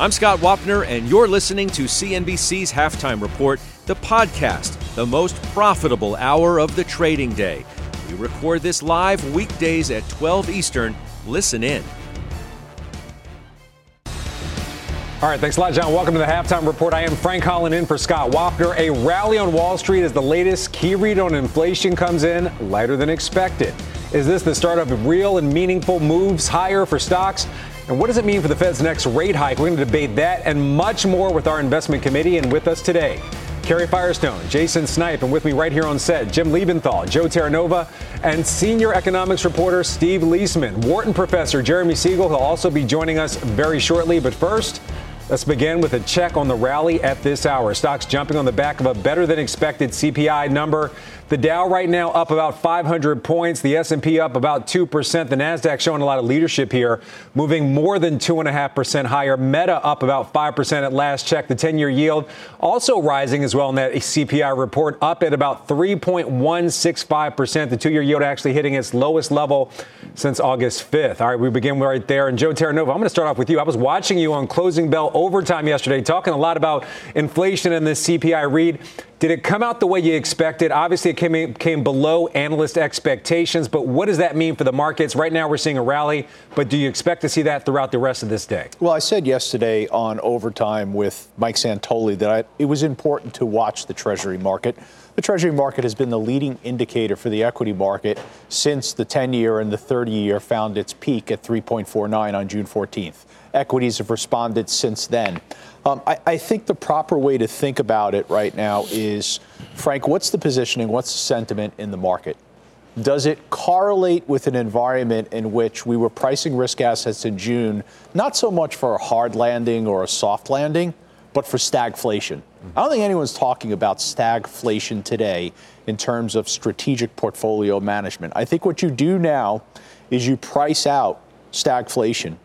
I'm Scott Wapner, and you're listening to CNBC's Halftime Report, the podcast, the most profitable hour of the trading day. We record this live weekdays at 12 Eastern. Listen in. All right, thanks a lot, John. Welcome to the halftime report. I am Frank Holland in for Scott Wapner. A rally on Wall Street as the latest key read on inflation comes in lighter than expected. Is this the start of real and meaningful moves higher for stocks? And what does it mean for the Fed's next rate hike? We're going to debate that and much more with our investment committee. And with us today, Karen Firestone, Jason Snipe, and with me right here on set, Jim Lebenthal, Joe Terranova, and senior economics reporter Steve Liesman. Wharton professor Jeremy Siegel will also be joining us very shortly. But first, Let's begin with a check on the rally at this hour. Stocks jumping on the back of a better than expected CPI number. The Dow right now up about 500 points. The S&P up about 2%. The Nasdaq showing a lot of leadership here, moving more than 2.5% higher. Meta up about 5% at last check. The 10-year yield also rising as well in that CPI report, up at about 3.165%. The two-year yield actually hitting its lowest level since August 5th. All right, we begin right there. And Joe Terranova, I'm going to start off with you. I was watching you on closing bell overtime yesterday, talking a lot about inflation and this CPI read. Did it come out the way you expected? Obviously, it came, came below analyst expectations, but what does that mean for the markets? Right now, we're seeing a rally, but do you expect to see that throughout the rest of this day? Well, I said yesterday on overtime with Mike Santoli that I, it was important to watch the Treasury market. The Treasury market has been the leading indicator for the equity market since the 10 year and the 30 year found its peak at 3.49 on June 14th. Equities have responded since then. Um, I, I, think the proper way to think about it right now is, Frank, what's the positioning? What's the sentiment in the market? Does it correlate with an environment in which we were pricing risk assets in June, not so much for a hard landing or a soft landing, but for stagflation? I don't think anyone's talking about stagflation today in terms of strategic portfolio management. I think what you do now is you price out stagflation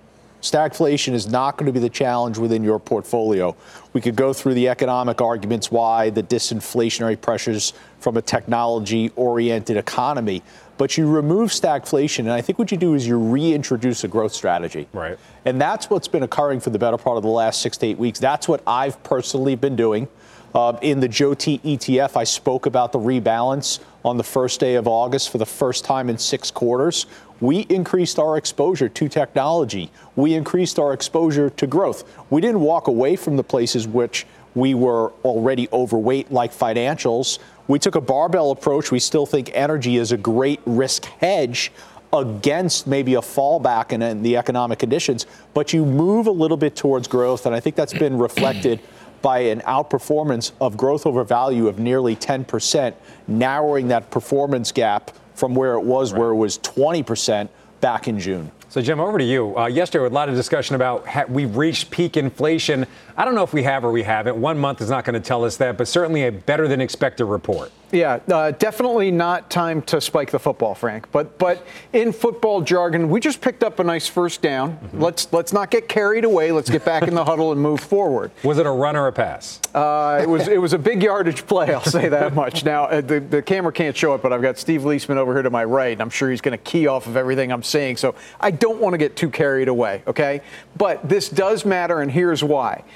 Stagflation is not going to be the challenge within your portfolio. We could go through the economic arguments why the disinflationary pressures from a technology oriented economy, but you remove stagflation, and I think what you do is you reintroduce a growth strategy. Right. And that's what's been occurring for the better part of the last six to eight weeks. That's what I've personally been doing. Uh, in the JOET ETF, I spoke about the rebalance on the first day of August for the first time in six quarters. We increased our exposure to technology. We increased our exposure to growth. We didn't walk away from the places which we were already overweight, like financials. We took a barbell approach. We still think energy is a great risk hedge against maybe a fallback in, in the economic conditions, but you move a little bit towards growth, and I think that's been reflected by an outperformance of growth over value of nearly 10%, narrowing that performance gap from where it was, right. where it was 20% back in June. So, Jim, over to you. Uh, yesterday, a lot of discussion about ha- we've reached peak inflation. I don't know if we have or we haven't. One month is not going to tell us that, but certainly a better than expected report. Yeah, uh, definitely not time to spike the football, Frank. But but in football jargon, we just picked up a nice first down. Mm-hmm. Let's let's not get carried away. Let's get back in the huddle and move forward. Was it a run or a pass? Uh, it was it was a big yardage play. I'll say that much. Now uh, the the camera can't show it, but I've got Steve Liesman over here to my right. And I'm sure he's going to key off of everything I'm saying. So I don't want to get too carried away. Okay, but this does matter, and here's why.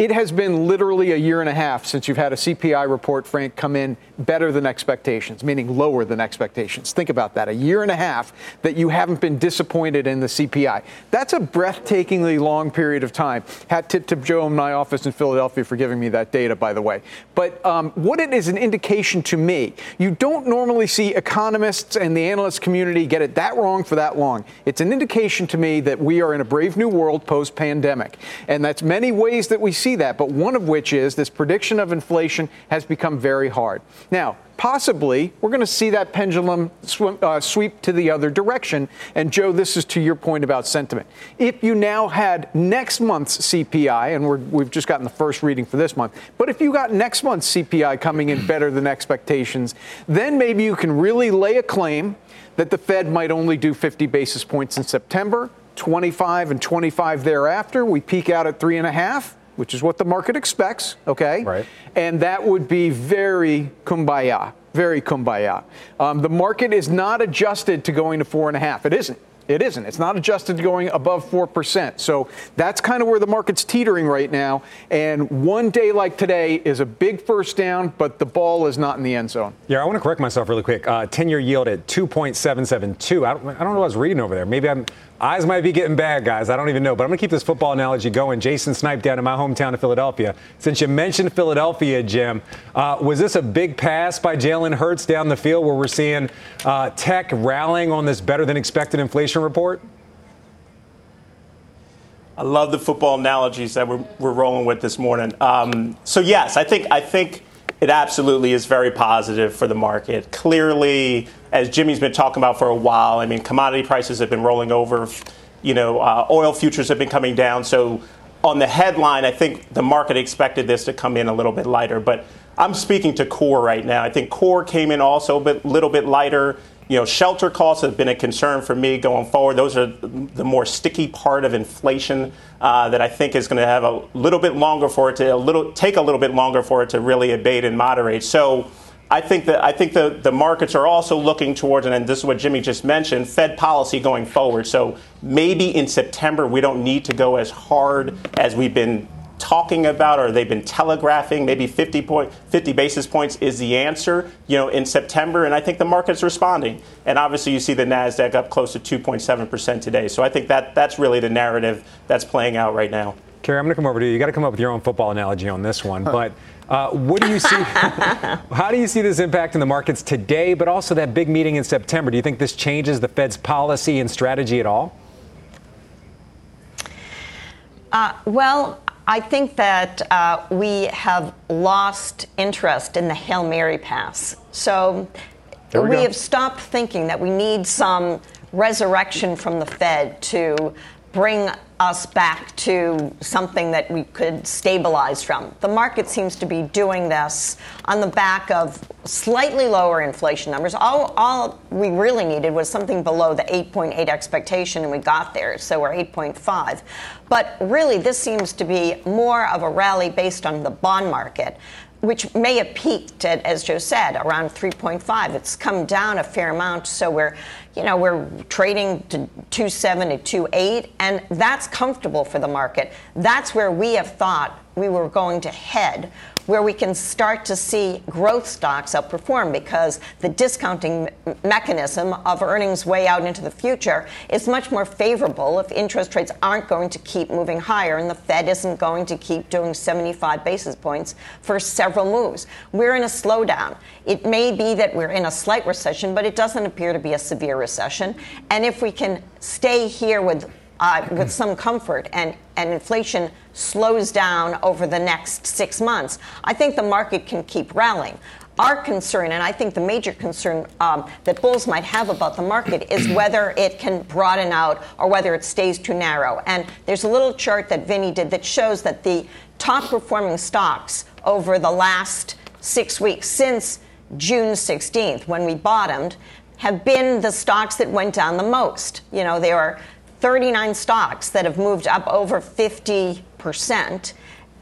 It has been literally a year and a half since you've had a CPI report, Frank, come in better than expectations, meaning lower than expectations. Think about that. A year and a half that you haven't been disappointed in the CPI. That's a breathtakingly long period of time. Hat tip to Joe in my office in Philadelphia for giving me that data, by the way. But um, what it is an indication to me, you don't normally see economists and the analyst community get it that wrong for that long. It's an indication to me that we are in a brave new world post pandemic. And that's many ways that we see see that, but one of which is this prediction of inflation has become very hard. Now, possibly we're going to see that pendulum uh, sweep to the other direction. And Joe, this is to your point about sentiment. If you now had next month's CPI, and we have just gotten the first reading for this month, but if you got next month's CPI coming in better than expectations, then maybe you can really lay a claim that the Fed might only do 50 basis points in September, 25 and 25 thereafter. We peak out at three and a half which is what the market expects, okay? Right. And that would be very kumbaya, very kumbaya. Um, the market is not adjusted to going to four and a half. It isn't. It isn't. It's not adjusted to going above 4%. So that's kind of where the market's teetering right now. And one day like today is a big first down, but the ball is not in the end zone. Yeah, I want to correct myself really quick. Uh, 10 year yield at 2.772. I don't, I don't know what I was reading over there. Maybe I'm Eyes might be getting bad, guys. I don't even know. But I'm going to keep this football analogy going. Jason Snipe down in my hometown of Philadelphia. Since you mentioned Philadelphia, Jim, uh, was this a big pass by Jalen Hurts down the field where we're seeing uh, tech rallying on this better than expected inflation report? I love the football analogies that we're, we're rolling with this morning. Um, so yes, I think I think it absolutely is very positive for the market. Clearly, as Jimmy's been talking about for a while, I mean, commodity prices have been rolling over. You know, uh, oil futures have been coming down. So, on the headline, I think the market expected this to come in a little bit lighter. But I'm speaking to core right now. I think core came in also a bit, little bit lighter. You know, shelter costs have been a concern for me going forward. Those are the more sticky part of inflation uh, that I think is going to have a little bit longer for it to a little take a little bit longer for it to really abate and moderate. So. I think that I think the, the markets are also looking towards, and this is what Jimmy just mentioned, Fed policy going forward. So maybe in September we don't need to go as hard as we've been talking about or they've been telegraphing maybe 50 point 50 basis points is the answer you know in September and I think the market's responding. And obviously you see the Nasdaq up close to 2.7% today. So I think that that's really the narrative that's playing out right now. Kara I'm going to come over to you. You got to come up with your own football analogy on this one but uh, what do you see how do you see this impact in the markets today but also that big meeting in September? Do you think this changes the Fed's policy and strategy at all? Uh, well, I think that uh, we have lost interest in the Hail Mary pass. So we, we have stopped thinking that we need some resurrection from the Fed to bring us back to something that we could stabilize from. The market seems to be doing this on the back of slightly lower inflation numbers. All, all we really needed was something below the 8.8 expectation, and we got there, so we're 8.5. But really, this seems to be more of a rally based on the bond market which may have peaked at, as Joe said, around 3.5. It's come down a fair amount, so we're, you know, we're trading to 2.7 to 2.8, and that's comfortable for the market. That's where we have thought we were going to head where we can start to see growth stocks outperform because the discounting mechanism of earnings way out into the future is much more favorable if interest rates aren't going to keep moving higher and the Fed isn't going to keep doing 75 basis points for several moves. We're in a slowdown. It may be that we're in a slight recession, but it doesn't appear to be a severe recession. And if we can stay here with uh, with some comfort and, and inflation slows down over the next six months, I think the market can keep rallying. Our concern, and I think the major concern um, that bulls might have about the market, is whether it can broaden out or whether it stays too narrow. And there's a little chart that Vinny did that shows that the top performing stocks over the last six weeks since June 16th, when we bottomed, have been the stocks that went down the most. You know, they are 39 stocks that have moved up over 50%,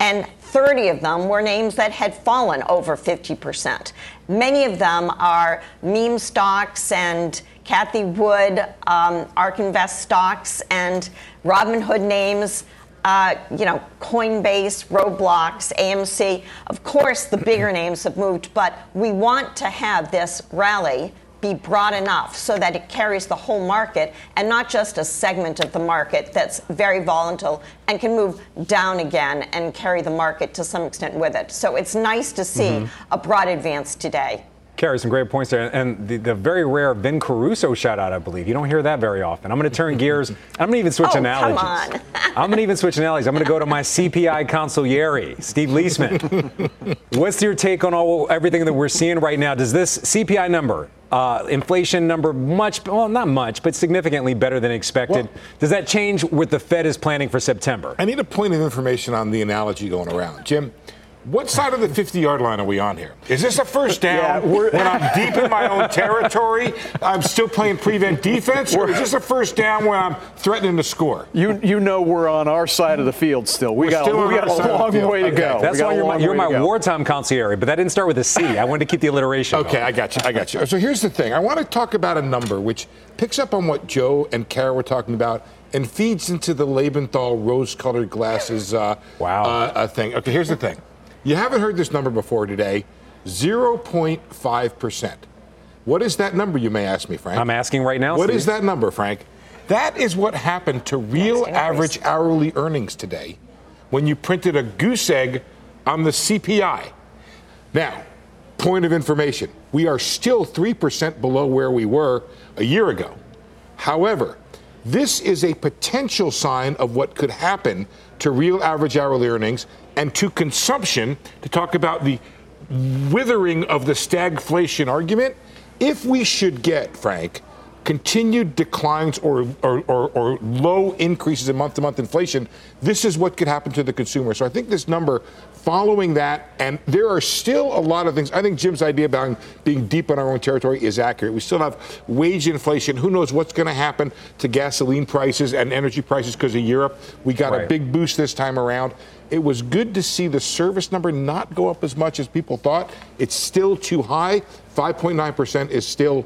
and 30 of them were names that had fallen over 50%. Many of them are meme stocks and Cathie Wood, um, ARK Invest stocks, and Robinhood names. Uh, you know, Coinbase, Roblox, AMC. Of course, the bigger names have moved, but we want to have this rally be broad enough so that it carries the whole market and not just a segment of the market that's very volatile and can move down again and carry the market to some extent with it. So it's nice to see mm-hmm. a broad advance today. Carry some great points there. And the, the, very rare Vin Caruso shout out, I believe. You don't hear that very often. I'm going to turn gears. I'm going to even switch oh, analogies. Come on. I'm going to even switch analogies. I'm going to go to my CPI consigliere, Steve Liesman. What's your take on all everything that we're seeing right now? Does this CPI number, uh, inflation number, much, well, not much, but significantly better than expected, well, does that change what the Fed is planning for September? I need a point of information on the analogy going around. Jim, what side of the 50 yard line are we on here? Is this a first down yeah, when I'm deep in my own territory? I'm still playing prevent defense? Or is this a first down when I'm threatening to score? You you know we're on our side of the field still. We we're got, still a, we got a long way to okay. go. That's why you're my, you're my wartime consigliere, but that didn't start with a C. I wanted to keep the alliteration. Okay, I got you. I got you. So here's the thing I want to talk about a number which picks up on what Joe and Kara were talking about and feeds into the Lebenthal rose colored glasses uh, wow. Uh, thing. Okay, here's the thing. You haven't heard this number before today 0.5%. What is that number, you may ask me, Frank? I'm asking right now. What Steve. is that number, Frank? That is what happened to real average hourly earnings today when you printed a goose egg on the CPI. Now, point of information we are still 3% below where we were a year ago. However, this is a potential sign of what could happen to real average hourly earnings and to consumption to talk about the withering of the stagflation argument. If we should get, Frank, continued declines or, or, or, or low increases in month to month inflation, this is what could happen to the consumer. So I think this number following that, and there are still a lot of things. I think Jim's idea about being deep in our own territory is accurate. We still have wage inflation. Who knows what's going to happen to gasoline prices and energy prices because of Europe? We got right. a big boost this time around. It was good to see the service number not go up as much as people thought. It's still too high. 5.9% is still,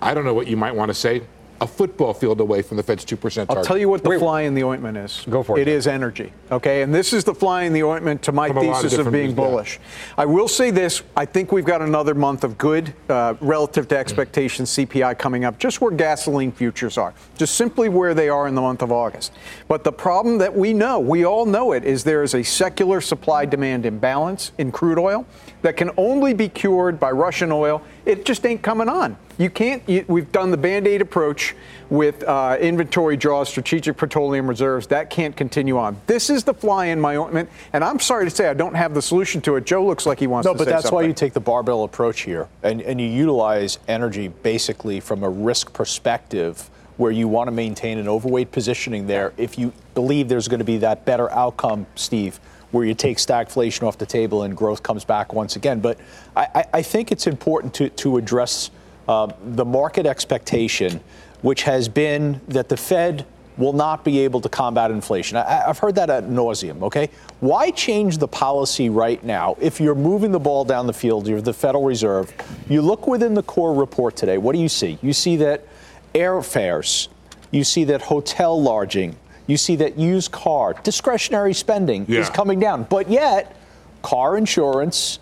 I don't know what you might want to say, a football field away from the Fed's 2% target. I'll tell you what the Wait, fly in the ointment is. Go for it. It is energy. Okay. And this is the fly in the ointment to my From thesis of, of being bullish. I will say this I think we've got another month of good uh, relative to expectations CPI coming up, just where gasoline futures are, just simply where they are in the month of August. But the problem that we know, we all know it, is there is a secular supply demand imbalance in crude oil that can only be cured by Russian oil. It just ain't coming on. You can't. You, we've done the band aid approach with uh, inventory draws, strategic petroleum reserves. That can't continue on. This is the fly in my ointment, and I'm sorry to say I don't have the solution to it. Joe looks like he wants no, to but that's something. why you take the barbell approach here, and, and you utilize energy basically from a risk perspective where you want to maintain an overweight positioning there if you believe there's going to be that better outcome, Steve, where you take stagflation off the table and growth comes back once again. But I, I think it's important to, to address uh, the market expectation, which has been that the Fed will not be able to combat inflation. I, have heard that at nauseum, okay? Why change the policy right now if you're moving the ball down the field, you're the Federal Reserve? You look within the core report today, what do you see? You see that airfares, you see that hotel lodging, you see that used car, discretionary spending yeah. is coming down. But yet, car insurance,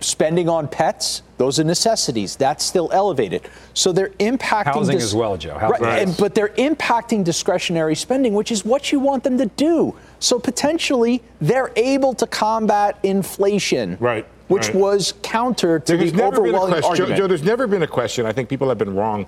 spending on pets, those are necessities. That's still elevated. So they're impacting housing dis- as well, Joe. Right, right. And, but they're impacting discretionary spending, which is what you want them to do. So potentially they're able to combat inflation. Right. Which right. was counter to there's the overwhelming argument. Joe, Joe, there's never been a question. I think people have been wrong.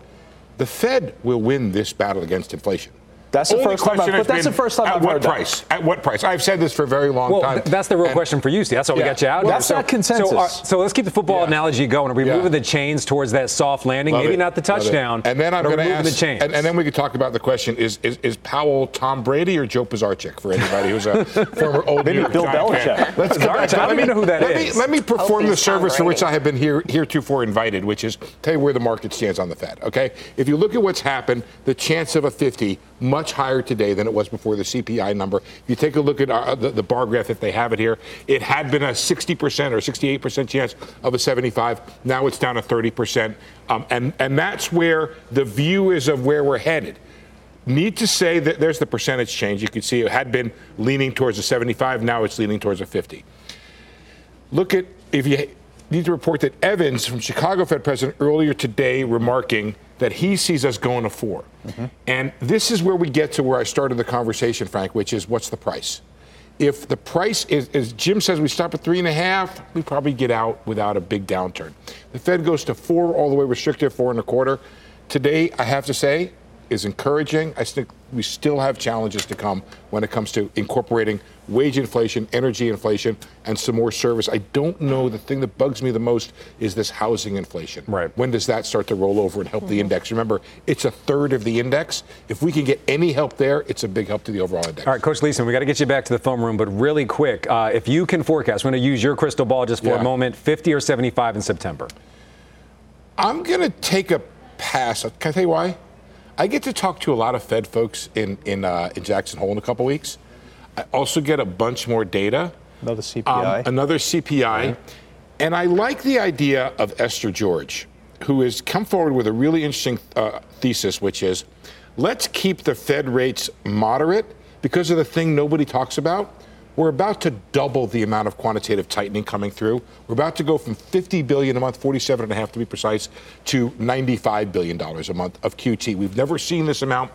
The Fed will win this battle against inflation. That's the first time. I've, but that's the first time at I've what heard price? That. At what price? I've said this for a very long well, time. Th- that's the real and, question for you, Steve. That's why yeah. we got you out. Well, that's so, not consensus. So, uh, so, let's keep the football yeah. analogy going. Are we yeah. moving the chains towards that soft landing? Love Maybe it. not the touchdown. And then I'm going to ask. The chains. And, and, then we could talk about the question: Is is, is Powell Tom Brady or Joe Pisarcik for anybody who's a former old Maybe Bill Belichick. Let's get back. I don't even know who that let. Me, perform the service for which I have been here heretofore invited, which is tell you where the market stands on the Fed. Okay, if you look at what's happened, the chance of a 50 much higher today than it was before the CPI number. If you take a look at our, uh, the, the, bar graph, if they have it here, it had been a 60% or 68% chance of a 75. Now it's down to 30%. Um, and, and that's where the view is of where we're headed. Need to say that there's the percentage change. You can see it had been leaning towards a 75. Now it's leaning towards a 50. Look at, if you need to report that Evans from Chicago Fed president earlier today remarking that he sees us going to 4 mm-hmm. And this is where we get to where I started the conversation, Frank, which is what's the price? if the price is, as Jim says, we stop at three and a half, we probably get out without a big downturn. The Fed goes to four, all the way restrictive, four and a quarter. Today, I have to say, is encouraging. I think we still have challenges to come when it comes to incorporating wage inflation, energy inflation, and some more service. I don't know. The thing that bugs me the most is this housing inflation. Right. When does that start to roll over and help mm-hmm. the index? Remember, it's a third of the index. If we can get any help there, it's a big help to the overall index. All right, Coach Liesman, we got to get you back to the phone room, but really quick, uh, if you can forecast, I'm going to use your crystal ball just for yeah. a moment 50 or 75 in September. I'm going to take a pass. Can I tell you why? I get to talk to a lot of Fed folks in in, uh, in Jackson Hole in a couple weeks. I also get a bunch more data. Another CPI. Um, another CPI. And I like the idea of Esther George, who has come forward with a really interesting uh, thesis, which is let's keep the Fed rates moderate because of the thing nobody talks about we're about to double the amount of quantitative tightening coming through. We're about to go from 50 billion a month, 47 and a half to be precise, to 95 billion dollars a month of QT. We've never seen this amount.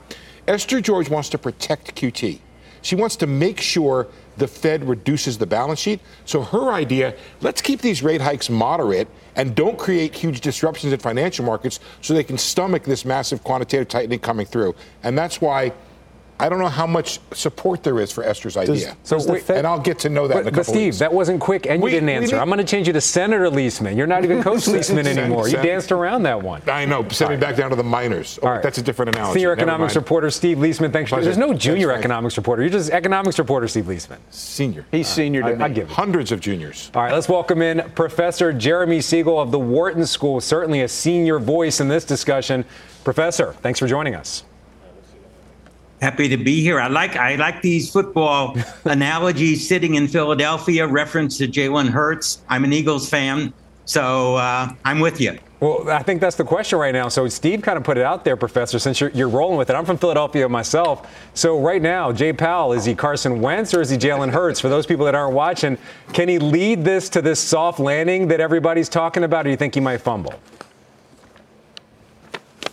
Esther George wants to protect QT. She wants to make sure the Fed reduces the balance sheet. So her idea, let's keep these rate hikes moderate and don't create huge disruptions in financial markets so they can stomach this massive quantitative tightening coming through. And that's why I don't know how much support there is for Esther's idea. Does, so Fed, and I'll get to know that but, in a couple But Steve, weeks. that wasn't quick, and you didn't answer. Need, I'm going to change you to Senator Liesman. You're not even Coach Liesman anymore. you danced around that one. I know. Send me back down to the minors. Oh, right. That's a different analogy. Senior economics reporter Steve Liesman. Thanks for. There's no junior Thanks, economics reporter. You're just economics reporter Steve Liesman. Senior. He's senior to I, me. I give it. Hundreds of juniors. All right, let's welcome in Professor Jeremy Siegel of the Wharton School. Certainly a senior voice in this discussion. Professor, thanks for joining us. Happy to be here. I like I like these football analogies. Sitting in Philadelphia, reference to Jalen Hurts. I'm an Eagles fan, so uh, I'm with you. Well, I think that's the question right now. So Steve kind of put it out there, Professor, since you're, you're rolling with it. I'm from Philadelphia myself. So right now, Jay Powell, is he Carson Wentz or is he Jalen Hurts? For those people that aren't watching, can he lead this to this soft landing that everybody's talking about, or do you think he might fumble?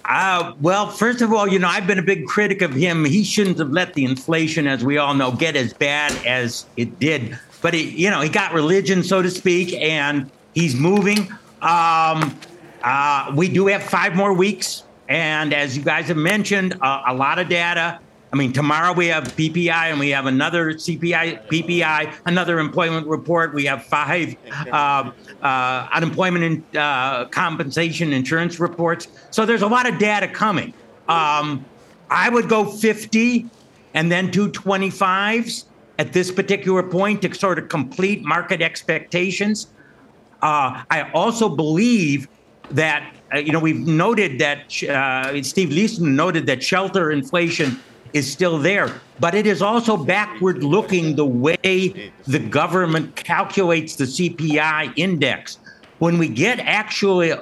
Uh, well, first of all, you know, I've been a big critic of him. He shouldn't have let the inflation, as we all know, get as bad as it did. But, he, you know, he got religion, so to speak, and he's moving. Um, uh, we do have five more weeks. And as you guys have mentioned, uh, a lot of data. I mean, tomorrow we have PPI and we have another CPI, PPI, another employment report. We have five uh, uh, unemployment and uh, compensation insurance reports. So there's a lot of data coming. Um, I would go 50 and then two 25s at this particular point to sort of complete market expectations. Uh, I also believe that, uh, you know, we've noted that uh, Steve Liesman noted that shelter inflation is still there. But it is also backward looking the way the government calculates the CPI index. When we get actually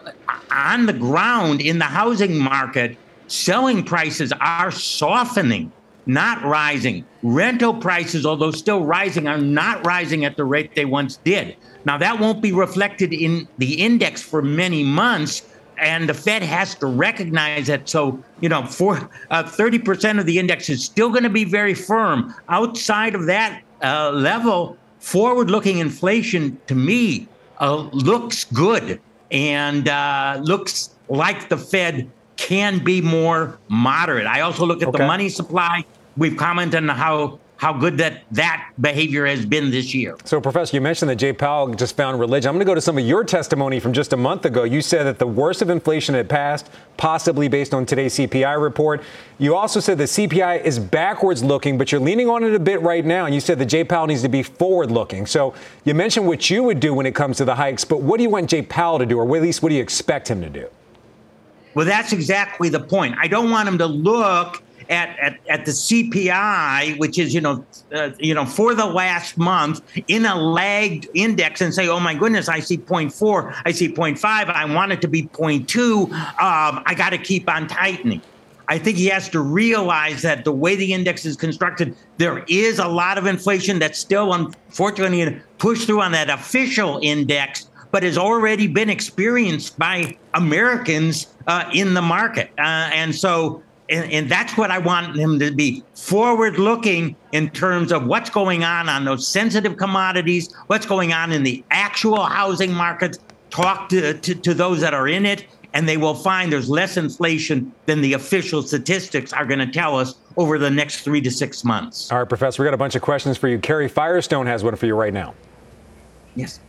on the ground in the housing market, selling prices are softening, not rising. Rental prices, although still rising, are not rising at the rate they once did. Now, that won't be reflected in the index for many months and the Fed has to recognize that. So, you know, for uh, 30% of the index is still going to be very firm. Outside of that uh, level, forward looking inflation to me uh, looks good and uh, looks like the Fed can be more moderate. I also look at okay. the money supply. We've commented on how how good that that behavior has been this year. So, Professor, you mentioned that Jay Powell just found religion. I'm going to go to some of your testimony from just a month ago. You said that the worst of inflation had passed, possibly based on today's CPI report. You also said the CPI is backwards looking, but you're leaning on it a bit right now. And you said that Jay Powell needs to be forward looking. So, you mentioned what you would do when it comes to the hikes, but what do you want Jay Powell to do, or at least what do you expect him to do? Well, that's exactly the point. I don't want him to look at, at, at the CPI, which is you know uh, you know for the last month in a lagged index, and say, oh my goodness, I see 0.4, I see 0.5, I want it to be 0.2. Um, I got to keep on tightening. I think he has to realize that the way the index is constructed, there is a lot of inflation that's still unfortunately pushed through on that official index, but has already been experienced by Americans uh, in the market. Uh, and so and, and that's what I want him to be forward looking in terms of what's going on on those sensitive commodities, what's going on in the actual housing markets. Talk to, to, to those that are in it, and they will find there's less inflation than the official statistics are going to tell us over the next three to six months. All right, Professor, we got a bunch of questions for you. Karen Firestone has one for you right now. Yes.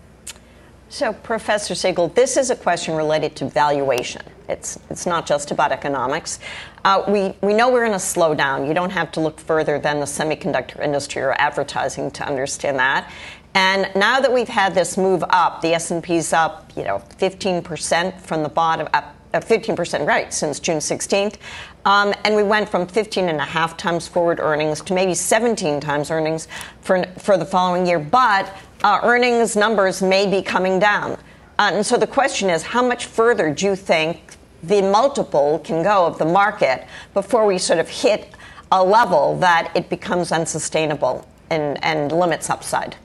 So, Professor Siegel, this is a question related to valuation. It's, it's not just about economics. Uh, we, we know we're in a slowdown. You don't have to look further than the semiconductor industry or advertising to understand that. And now that we've had this move up, the S&P's up, you know, 15% from the bottom, up uh, 15% right since June 16th. Um, and we went from 15 and a half times forward earnings to maybe 17 times earnings for, for the following year. But uh, earnings numbers may be coming down. Uh, and so the question is how much further do you think the multiple can go of the market before we sort of hit a level that it becomes unsustainable and, and limits upside?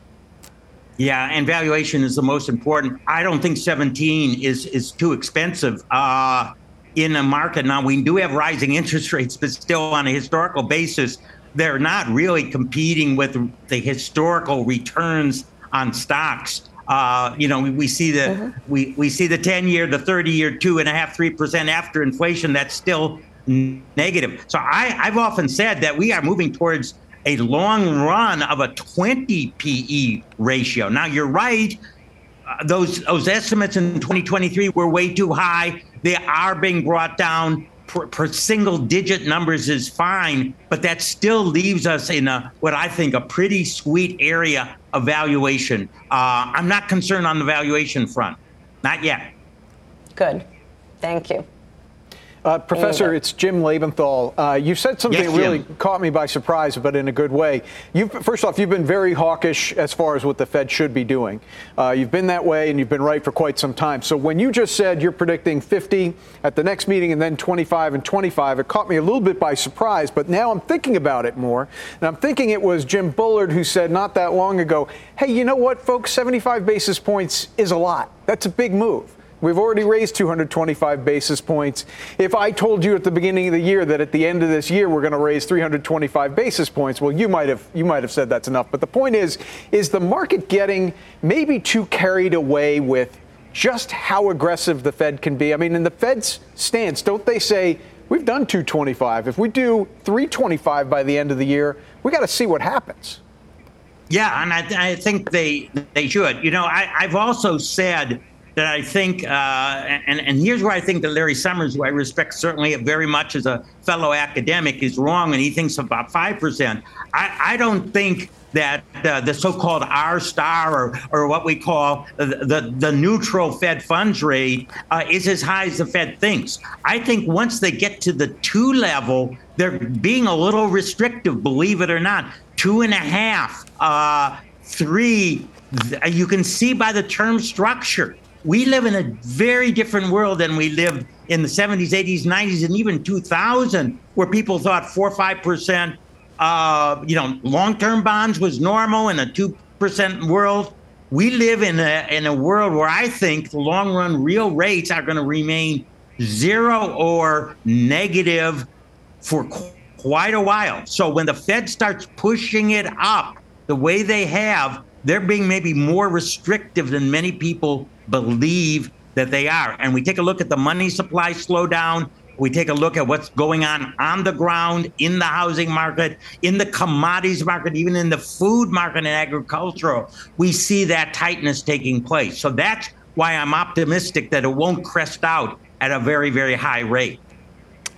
Yeah, and valuation is the most important. I don't think 17 is is too expensive uh, in the market now. We do have rising interest rates, but still on a historical basis, they're not really competing with the historical returns on stocks. Uh, you know, we, see the mm-hmm. we, we see the 10 year, the 30 year, two and a half, three percent after inflation. That's still negative. So I, I've often said that we are moving towards a long run of a 20 PE ratio. Now you're right. Uh, those those estimates in 2023 were way too high. They are being brought down per, per, single digit numbers is fine, but that still leaves us in a what I think a pretty sweet area of valuation. Uh, I'm not concerned on the valuation front, not yet. Good, thank you. Uh, Professor, it's Jim Lebenthal. Uh, you said something yes, that really caught me by surprise, but in a good way. You've, first off, you've been very hawkish as far as what the Fed should be doing. Uh, you've been that way, and you've been right for quite some time. So when you just said you're predicting 50 at the next meeting and then 25 and 25, it caught me a little bit by surprise. But now I'm thinking about it more, and I'm thinking it was Jim Bullard who said not that long ago, "Hey, you know what, folks? 75 basis points is a lot. That's a big move." We've already raised 225 basis points. If I told you at the beginning of the year that at the end of this year we're going to raise 325 basis points, well, you might have you might have said that's enough. But the point is, is the market getting maybe too carried away with just how aggressive the Fed can be? I mean, in the Fed's stance, don't they say we've done 225? If we do 325 by the end of the year, we got to see what happens. Yeah, and I, I think they they should. You know, I, I've also said that I think, uh, and, and here's where I think that Larry Summers, who I respect certainly very much as a fellow academic, is wrong, and he thinks about 5%. I, I don't think that uh, the so-called R star or, or what we call the, the, the neutral Fed funds rate uh, is as high as the Fed thinks. I think once they get to the two level, they're being a little restrictive, believe it or not. Two and a half, uh, three, you can see by the term structure we live in a very different world than we lived in the 70s, 80s, 90s, and even 2000, where people thought four five percent, uh, you know, long-term bonds was normal in a two percent world. We live in a in a world where I think the long-run real rates are going to remain zero or negative for qu- quite a while. So when the Fed starts pushing it up the way they have, they're being maybe more restrictive than many people believe that they are. And we take a look at the money supply slowdown. We take a look at what's going on on the ground in the housing market, in the commodities market, even in the food market and agricultural. We see that tightness taking place. So that's why I'm optimistic that it won't crest out at a very, very high rate.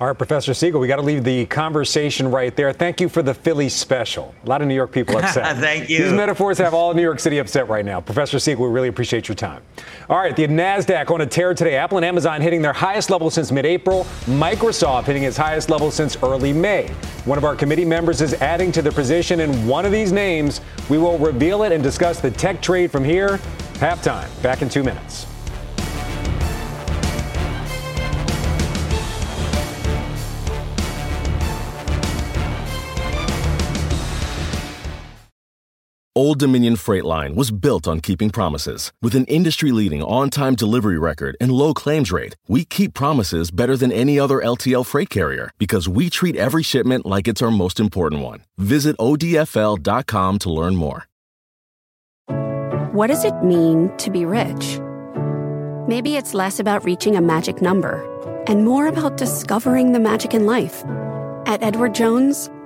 All right, Professor Siegel, we got to leave the conversation right there. Thank you for the Philly special. A lot of New York people upset. Thank you. These metaphors have all New York City upset right now. Professor Siegel, we really appreciate your time. All right, the NASDAQ on a tear today. Apple and Amazon hitting their highest level since mid April. Microsoft hitting its highest level since early May. One of our committee members is adding to the position in one of these names. We will reveal it and discuss the tech trade from here. Halftime. Back in two minutes. Old Dominion Freight Line was built on keeping promises. With an industry leading on time delivery record and low claims rate, we keep promises better than any other LTL freight carrier because we treat every shipment like it's our most important one. Visit ODFL.com to learn more. What does it mean to be rich? Maybe it's less about reaching a magic number and more about discovering the magic in life. At Edward Jones,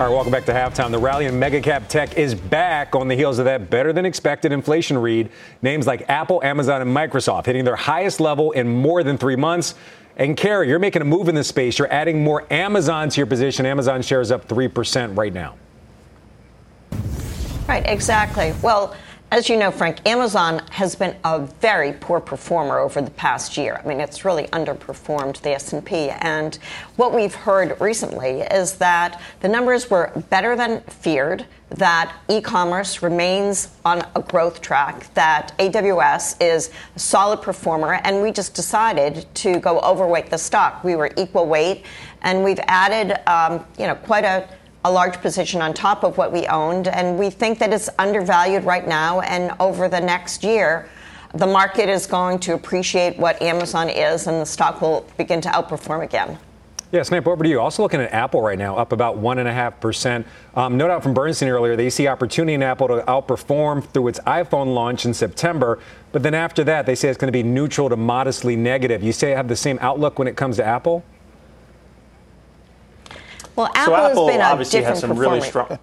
All right, welcome back to halftime. The rally in mega cap tech is back on the heels of that better than expected inflation read. Names like Apple, Amazon, and Microsoft hitting their highest level in more than three months. And Karen, you're making a move in this space. You're adding more Amazon to your position. Amazon shares up 3% right now. Right, exactly. Well, as you know, Frank, Amazon has been a very poor performer over the past year. I mean, it's really underperformed the S&P. And what we've heard recently is that the numbers were better than feared, that e-commerce remains on a growth track, that AWS is a solid performer, and we just decided to go overweight the stock. We were equal weight, and we've added, um, you know, quite a a large position on top of what we owned, and we think that it's undervalued right now. And over the next year, the market is going to appreciate what Amazon is, and the stock will begin to outperform again. Yeah, Snap, over to you. Also looking at Apple right now, up about 1.5%. Um, no doubt from Bernstein earlier, they see opportunity in Apple to outperform through its iPhone launch in September. But then after that, they say it's going to be neutral to modestly negative. You say have the same outlook when it comes to Apple? Well, Apple, so Apple has been a obviously different has some really strong. Go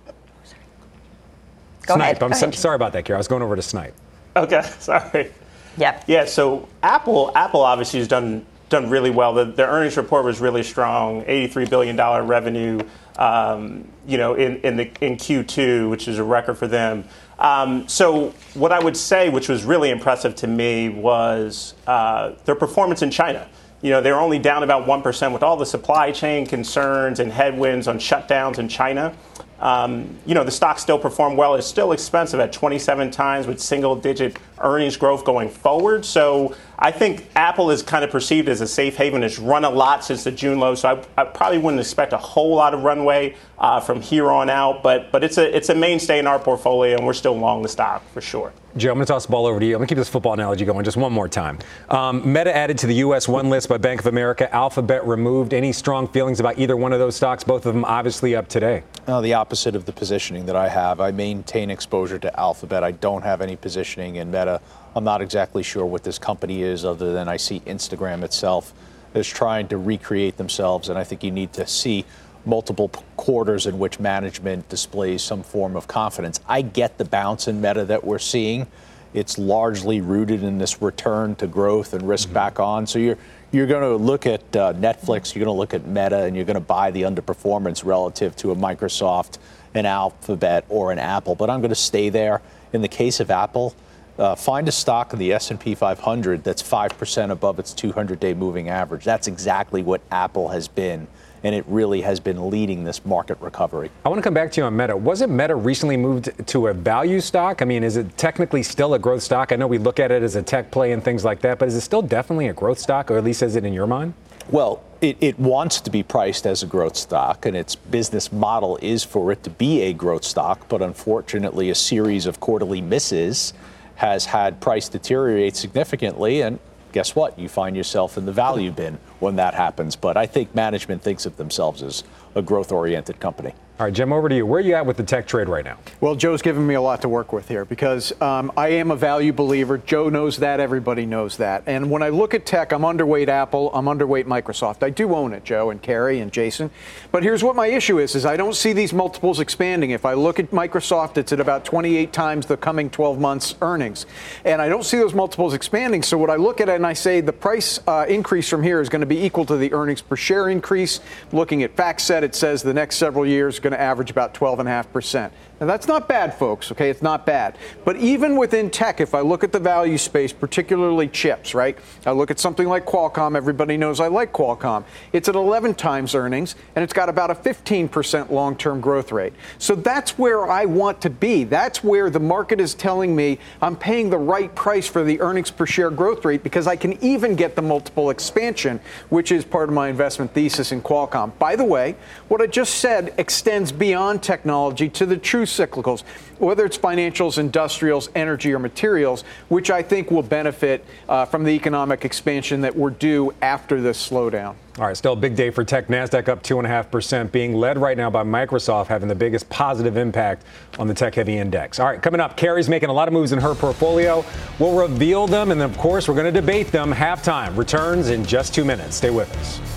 Snipe. ahead. I'm so, ahead. sorry about that, Kara. I was going over to Snipe. Okay, sorry. Yep. Yeah, so Apple Apple obviously has done done really well. The, their earnings report was really strong, $83 billion revenue, um, you know, in, in, the, in Q2, which is a record for them. Um, so what I would say, which was really impressive to me, was uh, their performance in China. You know, they're only down about 1% with all the supply chain concerns and headwinds on shutdowns in China. Um, you know, the stock still performed well. It's still expensive at 27 times with single digit earnings growth going forward. So I think Apple is kind of perceived as a safe haven. It's run a lot since the June low. So I, I probably wouldn't expect a whole lot of runway uh, from here on out. But, but it's, a, it's a mainstay in our portfolio, and we're still long the stock for sure. Joe, I'm going to toss the ball over to you. I'm going to keep this football analogy going just one more time. Um, Meta added to the U.S. one list by Bank of America. Alphabet removed. Any strong feelings about either one of those stocks? Both of them obviously up today. Uh, the opposite of the positioning that I have. I maintain exposure to Alphabet. I don't have any positioning in Meta. I'm not exactly sure what this company is, other than I see Instagram itself is trying to recreate themselves, and I think you need to see multiple quarters in which management displays some form of confidence. I get the bounce in Meta that we're seeing. It's largely rooted in this return to growth and risk back on. So you're you're going to look at uh, Netflix, you're going to look at Meta, and you're going to buy the underperformance relative to a Microsoft, an Alphabet, or an Apple. But I'm going to stay there. In the case of Apple, uh, find a stock in the S&P 500 that's 5% above its 200-day moving average. That's exactly what Apple has been, and it really has been leading this market recovery. I want to come back to you on Meta. Wasn't Meta recently moved to a value stock? I mean, is it technically still a growth stock? I know we look at it as a tech play and things like that, but is it still definitely a growth stock, or at least is it in your mind? Well, it, it wants to be priced as a growth stock, and its business model is for it to be a growth stock. But unfortunately, a series of quarterly misses has had price deteriorate significantly. And guess what? You find yourself in the value bin when that happens. But I think management thinks of themselves as a growth oriented company. All right, Jim, over to you. Where are you at with the tech trade right now? Well, Joe's given me a lot to work with here because um, I am a value believer. Joe knows that. Everybody knows that. And when I look at tech, I'm underweight Apple. I'm underweight Microsoft. I do own it, Joe and Carrie and Jason. But here's what my issue is: is I don't see these multiples expanding. If I look at Microsoft, it's at about 28 times the coming 12 months earnings, and I don't see those multiples expanding. So what I look at it and I say the price uh, increase from here is going to to be equal to the earnings per share increase. Looking at FactSet, it says the next several years going to average about 12.5%. Now, that's not bad, folks, okay? It's not bad. But even within tech, if I look at the value space, particularly chips, right? I look at something like Qualcomm. Everybody knows I like Qualcomm. It's at 11 times earnings, and it's got about a 15% long term growth rate. So that's where I want to be. That's where the market is telling me I'm paying the right price for the earnings per share growth rate because I can even get the multiple expansion, which is part of my investment thesis in Qualcomm. By the way, what I just said extends beyond technology to the true cyclicals, whether it's financials, industrials, energy, or materials, which I think will benefit uh, from the economic expansion that we're due after this slowdown. All right, still a big day for tech. NASDAQ up 2.5%, being led right now by Microsoft, having the biggest positive impact on the tech heavy index. All right, coming up, Carrie's making a lot of moves in her portfolio. We'll reveal them, and then, of course, we're going to debate them. Halftime returns in just two minutes. Stay with us.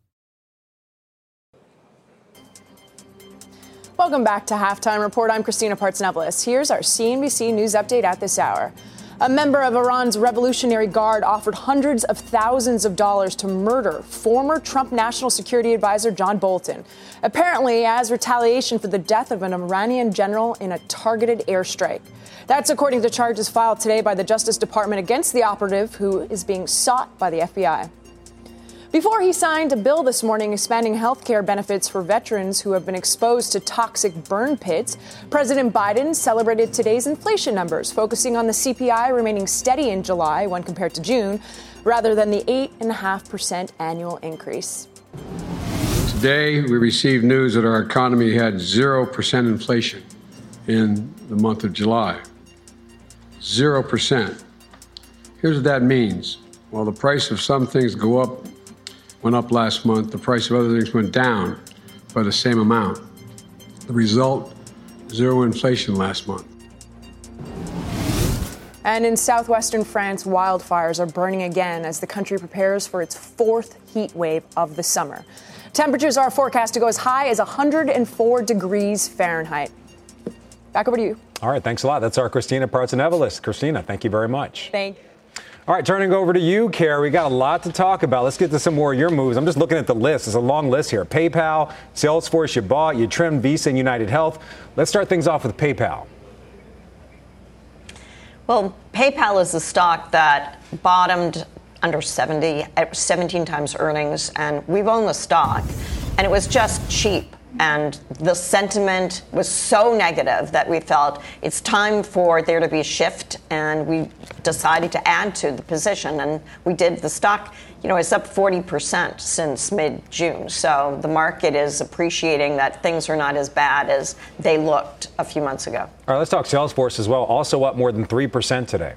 Welcome back to Halftime Report. I'm Christina Partsinevelos. Here's our CNBC News update at this hour. A member of Iran's Revolutionary Guard offered hundreds of thousands of dollars to murder former Trump National Security Advisor John Bolton, apparently as retaliation for the death of an Iranian general in a targeted airstrike. That's according to charges filed today by the Justice Department against the operative, who is being sought by the FBI. Before he signed a bill this morning expanding health care benefits for veterans who have been exposed to toxic burn pits, President Biden celebrated today's inflation numbers, focusing on the CPI remaining steady in July when compared to June, rather than the 8.5% annual increase. Today, we received news that our economy had 0% inflation in the month of July. 0%. Here's what that means. While the price of some things go up went up last month. The price of other things went down by the same amount. The result zero inflation last month. And in southwestern France, wildfires are burning again as the country prepares for its fourth heat wave of the summer. Temperatures are forecast to go as high as 104 degrees Fahrenheit. Back over to you. All right, thanks a lot. That's our Christina Partsinevelos. Christina, thank you very much. Thank you. All right, turning over to you, Carrie. We got a lot to talk about. Let's get to some more of your moves. I'm just looking at the list. It's a long list here. PayPal, Salesforce, you bought, you trimmed Visa and United Health. Let's start things off with PayPal. Well, PayPal is a stock that bottomed under 70 at 17 times earnings, and we've owned the stock, and it was just cheap. And the sentiment was so negative that we felt it's time for there to be a shift, and we decided to add to the position. And we did. The stock, you know, is up 40% since mid June. So the market is appreciating that things are not as bad as they looked a few months ago. All right, let's talk Salesforce as well. Also up more than 3% today.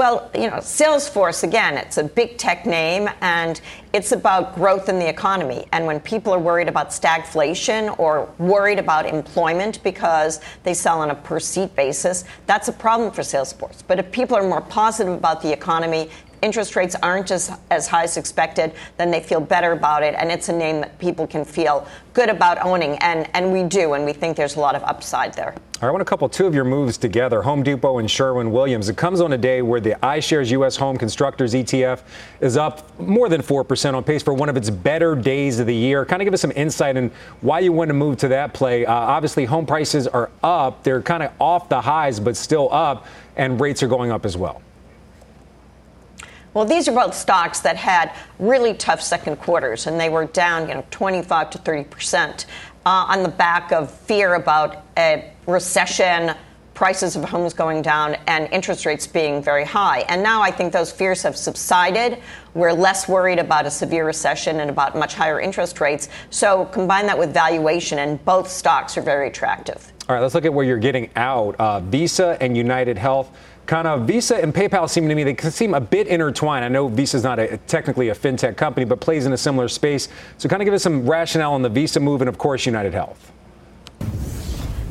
Well, you know, Salesforce, again, it's a big tech name and it's about growth in the economy. And when people are worried about stagflation or worried about employment because they sell on a per seat basis, that's a problem for Salesforce. But if people are more positive about the economy, interest rates aren't as, as high as expected, then they feel better about it. And it's a name that people can feel good about owning. And, and we do. And we think there's a lot of upside there. All right, I want to couple two of your moves together Home Depot and Sherwin Williams. It comes on a day where the iShares U.S. Home Constructors ETF is up more than 4% on pace for one of its better days of the year. Kind of give us some insight on why you want to move to that play. Uh, obviously, home prices are up. They're kind of off the highs, but still up. and rates are going up as well. Well, these are both stocks that had really tough second quarters, and they were down, you know, 25 to 30 percent uh, on the back of fear about a recession, prices of homes going down, and interest rates being very high. And now I think those fears have subsided. We're less worried about a severe recession and about much higher interest rates. So combine that with valuation, and both stocks are very attractive. All right, let's look at where you're getting out. Uh, Visa and United Health kind of Visa and PayPal seem to me they seem a bit intertwined. I know Visa's not a, technically a fintech company, but plays in a similar space. So kind of give us some rationale on the Visa move and of course United Health.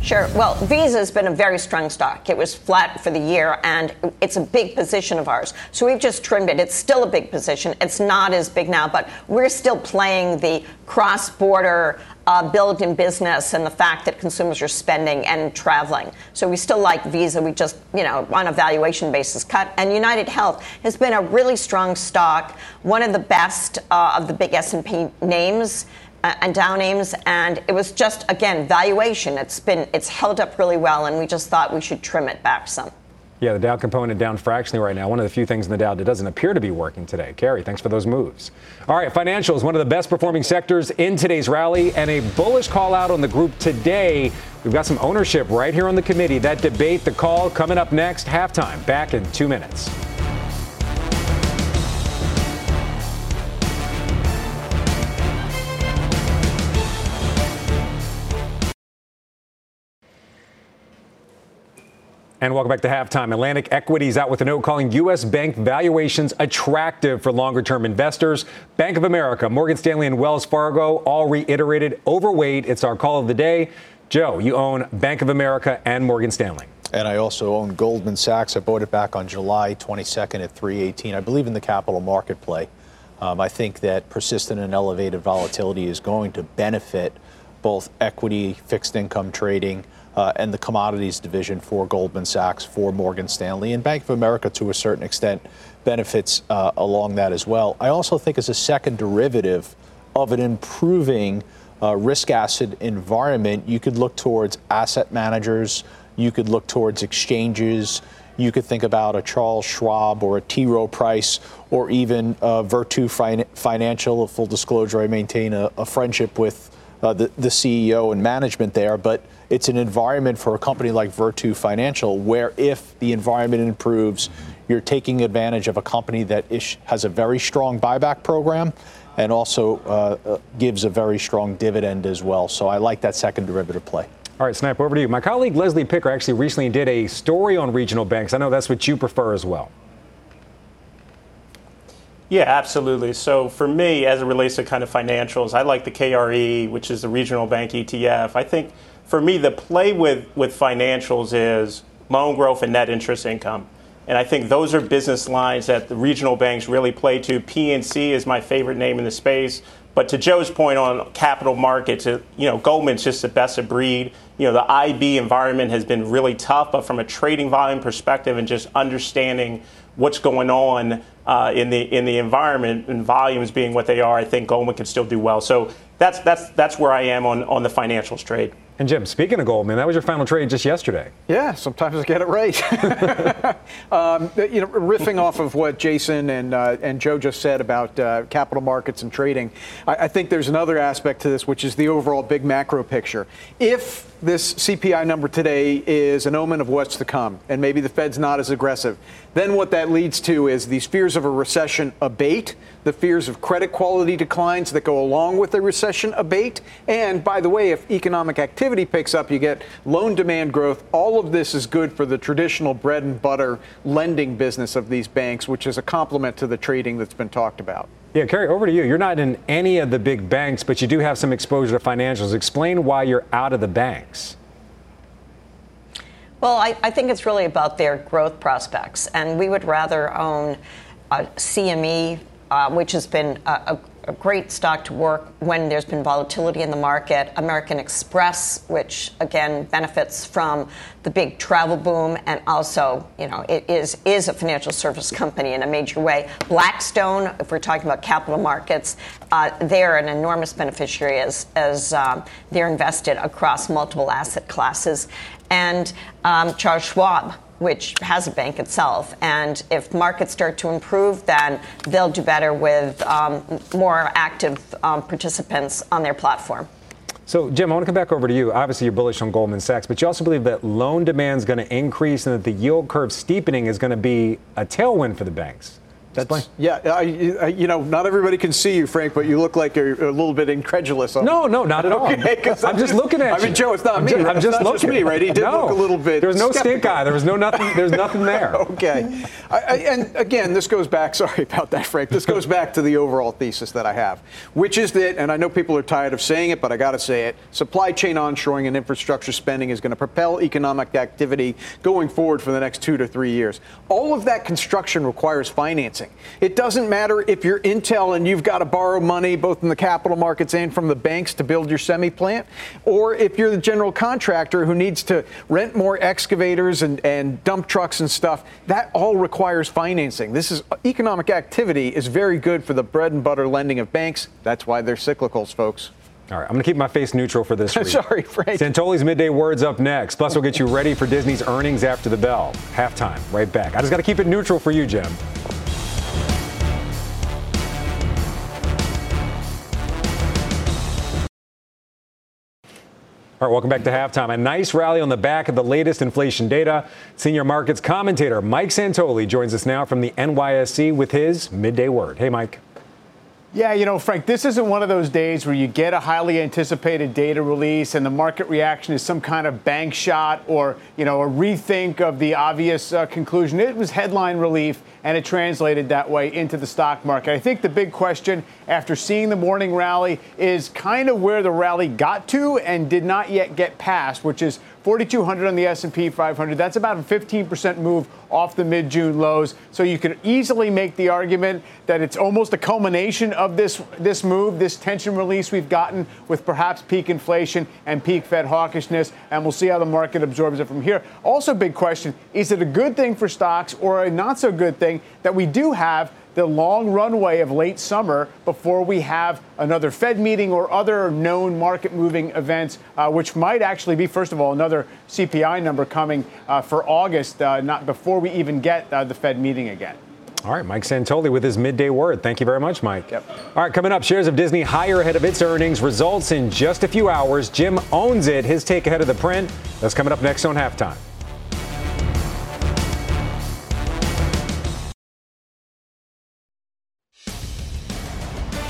Sure. Well, Visa has been a very strong stock. It was flat for the year, and it's a big position of ours. So we've just trimmed it. It's still a big position. It's not as big now, but we're still playing the cross border uh, in business and the fact that consumers are spending and traveling. So we still like Visa. We just, you know, on a valuation basis cut. And United Health has been a really strong stock, one of the best uh, of the big S&P names. Uh, and Dow names, and it was just again valuation. It's been it's held up really well, and we just thought we should trim it back some. Yeah, the Dow component down fractionally right now. One of the few things in the Dow that doesn't appear to be working today. Carrie, thanks for those moves. All right, financials, one of the best performing sectors in today's rally, and a bullish call out on the group today. We've got some ownership right here on the committee. That debate, the call coming up next, halftime, back in two minutes. And welcome back to halftime. Atlantic Equities out with a note calling U.S. bank valuations attractive for longer term investors. Bank of America, Morgan Stanley, and Wells Fargo all reiterated overweight. It's our call of the day. Joe, you own Bank of America and Morgan Stanley. And I also own Goldman Sachs. I bought it back on July 22nd at 318. I believe in the capital market play. Um, I think that persistent and elevated volatility is going to benefit both equity, fixed income trading, uh, and the commodities division for Goldman Sachs, for Morgan Stanley, and Bank of America to a certain extent benefits uh, along that as well. I also think as a second derivative of an improving uh, risk asset environment, you could look towards asset managers, you could look towards exchanges. You could think about a Charles Schwab or a T. Rowe Price or even uh, Virtu fin- Financial. Full disclosure, I maintain a, a friendship with uh, the, the CEO and management there. But it's an environment for a company like Virtu Financial where if the environment improves, you're taking advantage of a company that is, has a very strong buyback program and also uh, uh, gives a very strong dividend as well. So I like that second derivative play. All right, Snipe, over to you. My colleague Leslie Picker actually recently did a story on regional banks. I know that's what you prefer as well. Yeah, absolutely. So for me, as it relates to kind of financials, I like the KRE, which is the regional bank ETF. I think for me, the play with, with financials is loan growth and net interest income. And I think those are business lines that the regional banks really play to. PNC is my favorite name in the space. But to Joe's point on capital markets, you know, Goldman's just the best of breed. You know, the IB environment has been really tough, but from a trading volume perspective and just understanding what's going on uh, in the in the environment and volumes being what they are, I think Goldman can still do well. So that's that's that's where I am on on the financials trade. And Jim, speaking of Goldman, that was your final trade just yesterday. Yeah, sometimes I get it right. um, you know, riffing off of what Jason and uh, and Joe just said about uh, capital markets and trading, I, I think there's another aspect to this, which is the overall big macro picture. If this CPI number today is an omen of what's to come, and maybe the Fed's not as aggressive. Then what that leads to is these fears of a recession abate, the fears of credit quality declines that go along with a recession abate, and by the way, if economic activity picks up, you get loan demand growth. All of this is good for the traditional bread and butter lending business of these banks, which is a complement to the trading that's been talked about. Yeah, Carrie, over to you. You're not in any of the big banks, but you do have some exposure to financials. Explain why you're out of the banks. Well, I, I think it's really about their growth prospects, and we would rather own a CME, uh, which has been a, a a great stock to work when there's been volatility in the market. American Express, which again benefits from the big travel boom, and also, you know, it is is a financial service company in a major way. Blackstone, if we're talking about capital markets, uh, they're an enormous beneficiary as as um, they're invested across multiple asset classes, and um, Charles Schwab which has a bank itself. And if markets start to improve, then they'll do better with um, more active um, participants on their platform. So, Jim, I want to come back over to you. Obviously, you're bullish on Goldman Sachs, but you also believe that loan demand is going to increase and that the yield curve steepening is going to be a tailwind for the banks. That's, yeah, I, you know, not everybody can see you, Frank, but you look like you're a little bit incredulous. On no, no, not at all. Okay, I'm, I'm, just looking at you. I mean, Joe, it's not I'm me. Just, I'm just looking. Just me, right? He did no, look a little bit. There was no skeptical. stink eye. There was no nothing. There's nothing there. okay, I, and again, this goes back. Sorry about that, Frank. This goes back to the overall thesis that I have, which is that, and I know people are tired of saying it, but I got to say it: supply chain onshoring and infrastructure spending is going to propel economic activity going forward for the next two to three years. All of that construction requires financing. It doesn't matter if you're Intel and you've got to borrow money both in the capital markets and from the banks to build your semi plant, or if you're the general contractor who needs to rent more excavators and, and dump trucks and stuff. That all requires financing. This is economic activity is very good for the bread and butter lending of banks. That's why they're cyclicals, folks. All right, I'm going to keep my face neutral for this. Sorry, Frank. Santoli's midday words up next. Plus, we'll get you ready for Disney's earnings after the bell. Halftime, right back. I just got to keep it neutral for you, Jim. All right, welcome back to halftime. A nice rally on the back of the latest inflation data. Senior markets commentator Mike Santoli joins us now from the NYSE with his midday word. Hey, Mike. Yeah, you know, Frank, this isn't one of those days where you get a highly anticipated data release and the market reaction is some kind of bank shot or, you know, a rethink of the obvious uh, conclusion. It was headline relief and it translated that way into the stock market. I think the big question after seeing the morning rally is kind of where the rally got to and did not yet get past, which is 4200 on the S&P 500. That's about a 15% move off the mid-June lows. So you could easily make the argument that it's almost a culmination of this this move, this tension release we've gotten with perhaps peak inflation and peak Fed hawkishness, and we'll see how the market absorbs it from here. Also, big question: Is it a good thing for stocks or a not so good thing that we do have the long runway of late summer before we have another Fed meeting or other known market moving events, uh, which might actually be, first of all, another CPI number coming uh, for August, uh, not before we even get uh, the Fed meeting again. All right, Mike Santoli with his midday word. Thank you very much, Mike. Yep. All right, coming up, shares of Disney higher ahead of its earnings results in just a few hours. Jim owns it. His take ahead of the print. That's coming up next on halftime.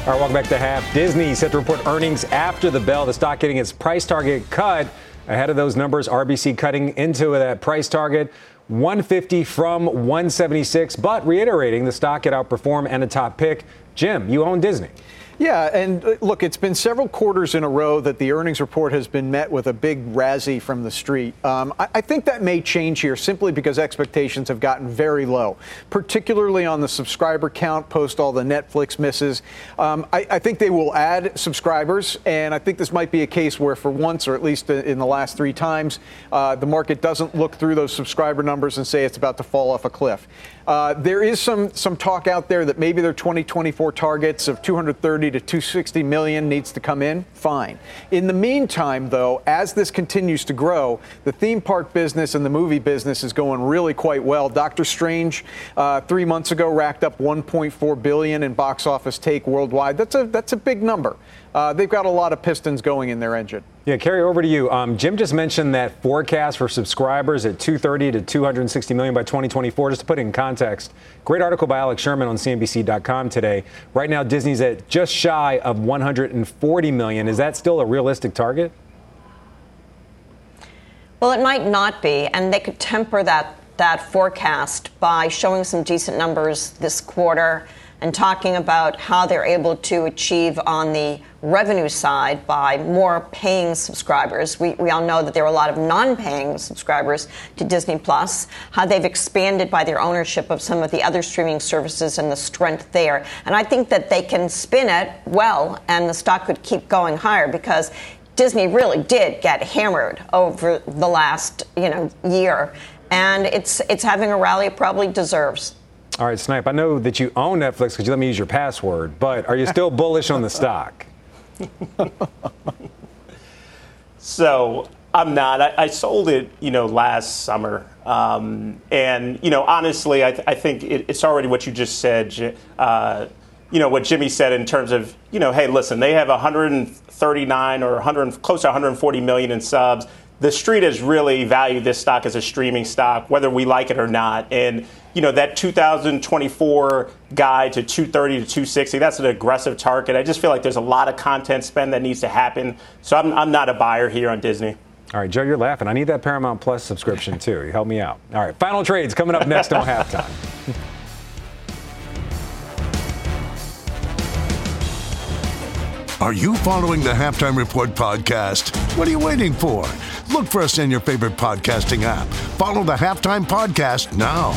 All right, welcome back to Half. Disney set to report earnings after the bell. The stock getting its price target cut ahead of those numbers. RBC cutting into that price target. 150 from 176, but reiterating the stock could outperform and a top pick. Jim, you own Disney. Yeah, and uh, look, it's been several quarters in a row that the earnings report has been met with a big razzie from the street. Um, I, I, think that may change here simply because expectations have gotten very low, particularly on the subscriber count post all the Netflix misses. Um, I, I, think they will add subscribers, and I think this might be a case where, for once, or at least in the last three times, uh, the market doesn't look through those subscriber numbers and say it's about to fall off a cliff. Uh, there is some some talk out there that maybe their 2024 targets of 230 to 260 million needs to come in. Fine. In the meantime, though, as this continues to grow, the theme park business and the movie business is going really quite well. Doctor Strange, uh, three months ago, racked up 1.4 billion in box office take worldwide. That's a that's a big number. Uh, they've got a lot of pistons going in their engine. Yeah, Carrie, over to you. Um, Jim just mentioned that forecast for subscribers at 230 to 260 million by 2024. Just to put it in context, great article by Alex Sherman on CNBC.com today. Right now, Disney's at just shy of 140 million. Is that still a realistic target? Well, it might not be, and they could temper that that forecast by showing some decent numbers this quarter and talking about how they're able to achieve on the revenue side by more paying subscribers. We, we all know that there are a lot of non paying subscribers to Disney Plus, how they've expanded by their ownership of some of the other streaming services and the strength there. And I think that they can spin it well and the stock could keep going higher because Disney really did get hammered over the last, you know, year. And it's it's having a rally it probably deserves. All right, Snipe, I know that you own Netflix because you let me use your password, but are you still bullish on the stock? so I'm not. I, I, sold it, you know, last summer Um, and you know, honestly, I, th- I think it, it's already what you just said. Uh, you know what Jimmy said in terms of you know, hey, listen, they have 139 or 100, close to 140 million in subs. The street has really valued this stock as a streaming stock, whether we like it or not. And you know that 2024 guide to 230 to 260, that's an aggressive target. I just feel like there's a lot of content spend that needs to happen. So I'm, I'm not a buyer here on Disney. All right, Joe, you're laughing. I need that Paramount Plus subscription too. You help me out. All right, final trades coming up next on halftime. Are you following the Halftime Report podcast? What are you waiting for? Look for us in your favorite podcasting app. Follow the Halftime Podcast now.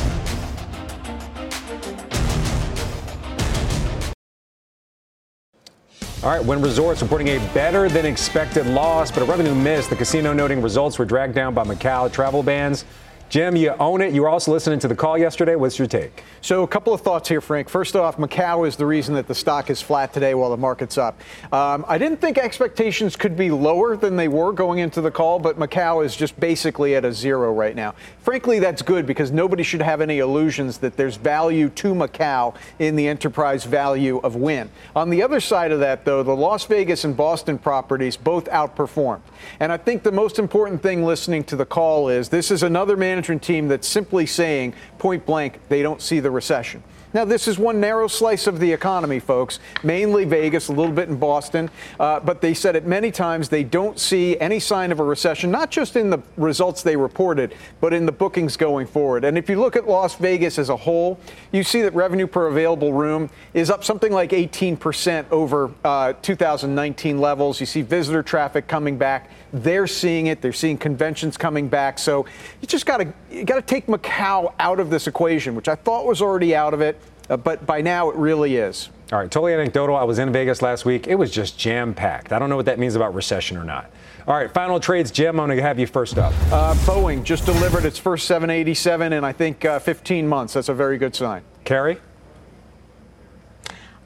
All right, Wynn Resorts reporting a better than expected loss, but a revenue miss. The casino noting results were dragged down by Macau travel bans. Jim, you own it. You were also listening to the call yesterday. What's your take? So, a couple of thoughts here, Frank. First off, Macau is the reason that the stock is flat today while the market's up. Um, I didn't think expectations could be lower than they were going into the call, but Macau is just basically at a zero right now. Frankly, that's good because nobody should have any illusions that there's value to Macau in the enterprise value of Wynn. On the other side of that, though, the Las Vegas and Boston properties both outperformed. And I think the most important thing listening to the call is this is another management management team that's simply saying point blank they don't see the recession. Now, this is one narrow slice of the economy, folks, mainly Vegas, a little bit in Boston. Uh, but they said it many times they don't see any sign of a recession, not just in the results they reported, but in the bookings going forward. And if you look at Las Vegas as a whole, you see that revenue per available room is up something like 18% over uh, 2019 levels. You see visitor traffic coming back. They're seeing it. They're seeing conventions coming back. So you just got to you got to take Macau out of this equation, which I thought was already out of it, uh, but by now it really is. All right, totally anecdotal. I was in Vegas last week. It was just jam packed. I don't know what that means about recession or not. All right, final trades, Jim. I'm going to have you first up. Uh, Boeing just delivered its first 787 in I think uh, 15 months. That's a very good sign. Carrie.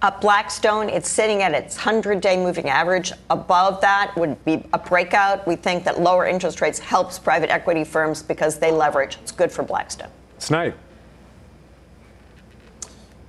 Uh, Blackstone, it's sitting at its 100 day moving average. Above that would be a breakout. We think that lower interest rates helps private equity firms because they leverage. It's good for Blackstone. Snipe.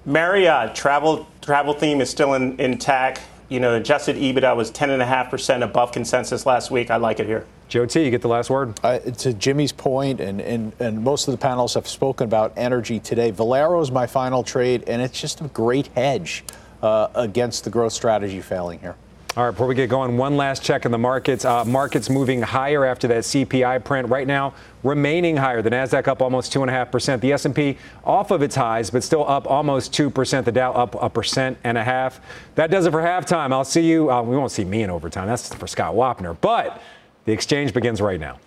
Marriott travel travel theme is still in, intact. You know, adjusted EBITDA was 10.5% above consensus last week. I like it here. Joe T, you get the last word. Uh, to Jimmy's point, and, and, and most of the panels have spoken about energy today. Valero is my final trade, and it's just a great hedge uh, against the growth strategy failing here. All right, before we get going, one last check in the markets. Uh, markets moving higher after that CPI print. Right now, remaining higher. The Nasdaq up almost two and a half percent. The S&P off of its highs, but still up almost two percent. The Dow up a percent and a half. That does it for halftime. I'll see you. Uh, we won't see me in overtime. That's for Scott Wapner. But the exchange begins right now.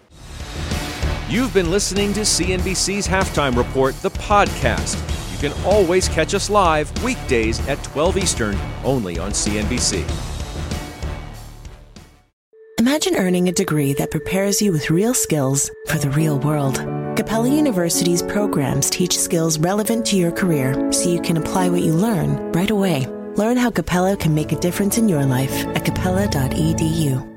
You've been listening to CNBC's Halftime Report, the podcast. You can always catch us live weekdays at 12 Eastern, only on CNBC. Imagine earning a degree that prepares you with real skills for the real world. Capella University's programs teach skills relevant to your career so you can apply what you learn right away. Learn how Capella can make a difference in your life at capella.edu.